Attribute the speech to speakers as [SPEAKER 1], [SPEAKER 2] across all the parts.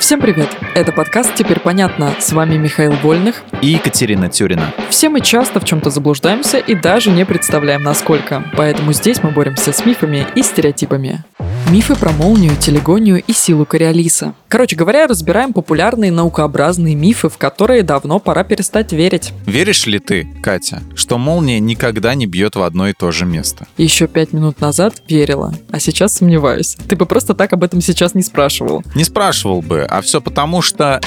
[SPEAKER 1] Всем привет! Это подкаст «Теперь понятно». С вами Михаил Вольных
[SPEAKER 2] и Екатерина Тюрина.
[SPEAKER 1] Все мы часто в чем-то заблуждаемся и даже не представляем, насколько. Поэтому здесь мы боремся с мифами и стереотипами. Мифы про молнию, телегонию и силу Кориолиса. Короче говоря, разбираем популярные наукообразные мифы, в которые давно пора перестать верить.
[SPEAKER 2] Веришь ли ты, Катя, что молния никогда не бьет в одно и то же место?
[SPEAKER 1] Еще пять минут назад верила, а сейчас сомневаюсь. Ты бы просто так об этом сейчас не спрашивал.
[SPEAKER 2] Не спрашивал бы, а все потому что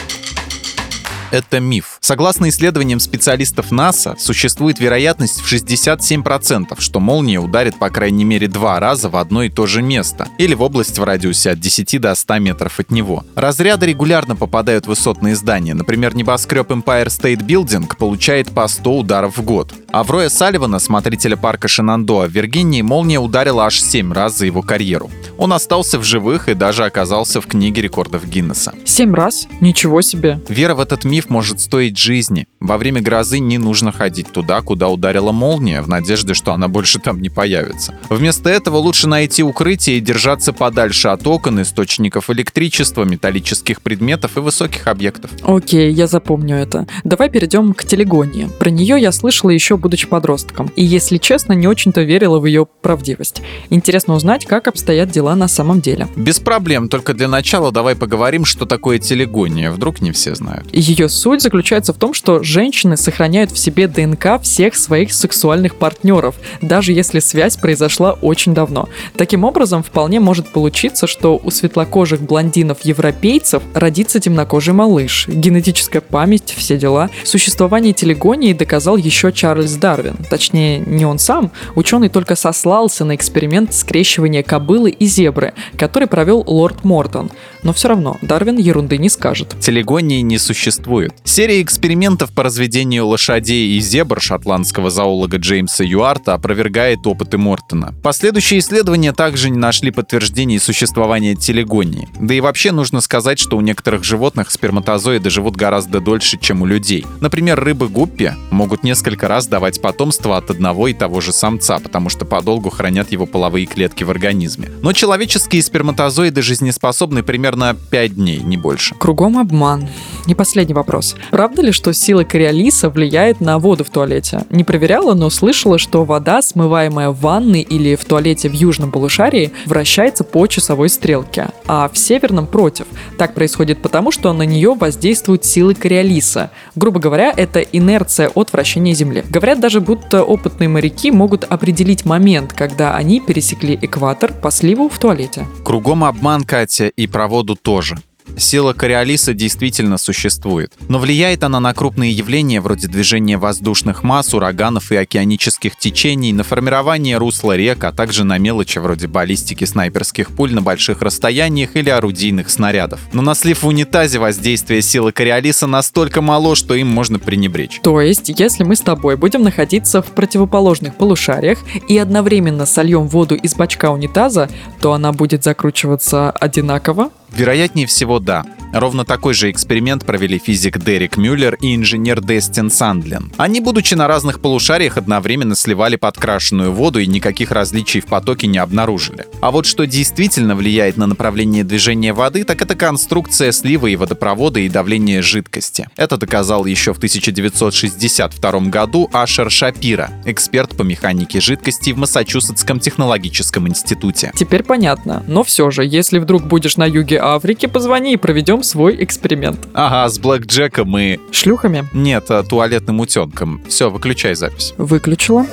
[SPEAKER 2] это миф. Согласно исследованиям специалистов НАСА, существует вероятность в 67%, что молния ударит по крайней мере два раза в одно и то же место, или в область в радиусе от 10 до 100 метров от него. Разряды регулярно попадают в высотные здания. Например, небоскреб Empire State Building получает по 100 ударов в год. А в Салливана, смотрителя парка Шинандоа в Виргинии, молния ударила аж 7 раз за его карьеру. Он остался в живых и даже оказался в книге рекордов Гиннесса.
[SPEAKER 1] Семь раз? Ничего себе.
[SPEAKER 2] Вера в этот миф может стоить жизни. Во время грозы не нужно ходить туда, куда ударила молния, в надежде, что она больше там не появится. Вместо этого лучше найти укрытие и держаться подальше от окон, источников электричества, металлических предметов и высоких объектов.
[SPEAKER 1] Окей, я запомню это. Давай перейдем к телегонии. Про нее я слышала еще будучи подростком. И, если честно, не очень-то верила в ее правдивость. Интересно узнать, как обстоят дела на самом деле.
[SPEAKER 2] Без проблем, только для начала давай поговорим, что такое телегония. Вдруг не все знают.
[SPEAKER 1] Ее суть заключается в том, что женщины сохраняют в себе ДНК всех своих сексуальных партнеров, даже если связь произошла очень давно. Таким образом, вполне может получиться, что у светлокожих блондинов-европейцев родится темнокожий малыш. Генетическая память, все дела. Существование телегонии доказал еще Чарльз Дарвин. Точнее, не он сам. Ученый только сослался на эксперимент скрещивания кобылы и зебры, который провел лорд Мортон. Но все равно, Дарвин ерунды не скажет.
[SPEAKER 2] Телегонии не существует. Серия экспериментов по разведению лошадей и зебр шотландского зоолога Джеймса Юарта опровергает опыты Мортона. Последующие исследования также не нашли подтверждений существования телегонии. Да и вообще нужно сказать, что у некоторых животных сперматозоиды живут гораздо дольше, чем у людей. Например, рыбы гуппи могут несколько раз давать потомство от одного и того же самца, потому что подолгу хранят его половые клетки в организме. Но человеческие сперматозоиды жизнеспособны примерно 5 дней, не больше.
[SPEAKER 1] Кругом обман. Не последний вопрос. Правда ли, что сила кориолиса влияет на воду в туалете? Не проверяла, но слышала, что вода, смываемая в ванной или в туалете в южном полушарии, вращается по часовой стрелке, а в северном против. Так происходит потому, что на нее воздействуют силы кориолиса. Грубо говоря, это инерция от вращения Земли. Говорят даже, будто опытные моряки могут определить момент, когда они пересекли экватор по сливу в туалете.
[SPEAKER 2] Кругом обман, Катя, и про воду тоже. Сила Кориолиса действительно существует, но влияет она на крупные явления вроде движения воздушных масс, ураганов и океанических течений, на формирование русла рек, а также на мелочи вроде баллистики снайперских пуль на больших расстояниях или орудийных снарядов. Но на слив в унитазе воздействие силы Кориолиса настолько мало, что им можно пренебречь.
[SPEAKER 1] То есть, если мы с тобой будем находиться в противоположных полушариях и одновременно сольем воду из бачка унитаза, то она будет закручиваться одинаково,
[SPEAKER 2] Вероятнее всего, да. Ровно такой же эксперимент провели физик Дерек Мюллер и инженер Дестин Сандлин. Они, будучи на разных полушариях, одновременно сливали подкрашенную воду и никаких различий в потоке не обнаружили. А вот что действительно влияет на направление движения воды, так это конструкция слива и водопровода и давление жидкости. Это доказал еще в 1962 году Ашер Шапира, эксперт по механике жидкости в Массачусетском технологическом институте.
[SPEAKER 1] Теперь понятно. Но все же, если вдруг будешь на юге Африки, позвони и проведем свой эксперимент.
[SPEAKER 2] Ага, с Блэк Джеком и...
[SPEAKER 1] Шлюхами?
[SPEAKER 2] Нет, а, туалетным утенком. Все, выключай запись.
[SPEAKER 1] Выключила.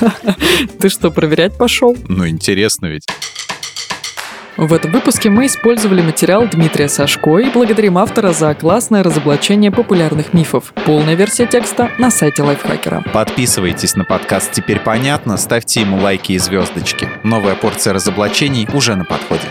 [SPEAKER 1] Ты что, проверять пошел?
[SPEAKER 2] Ну, интересно ведь.
[SPEAKER 1] В этом выпуске мы использовали материал Дмитрия Сашко и благодарим автора за классное разоблачение популярных мифов. Полная версия текста на сайте Лайфхакера.
[SPEAKER 2] Подписывайтесь на подкаст «Теперь понятно», ставьте ему лайки и звездочки. Новая порция разоблачений уже на подходе.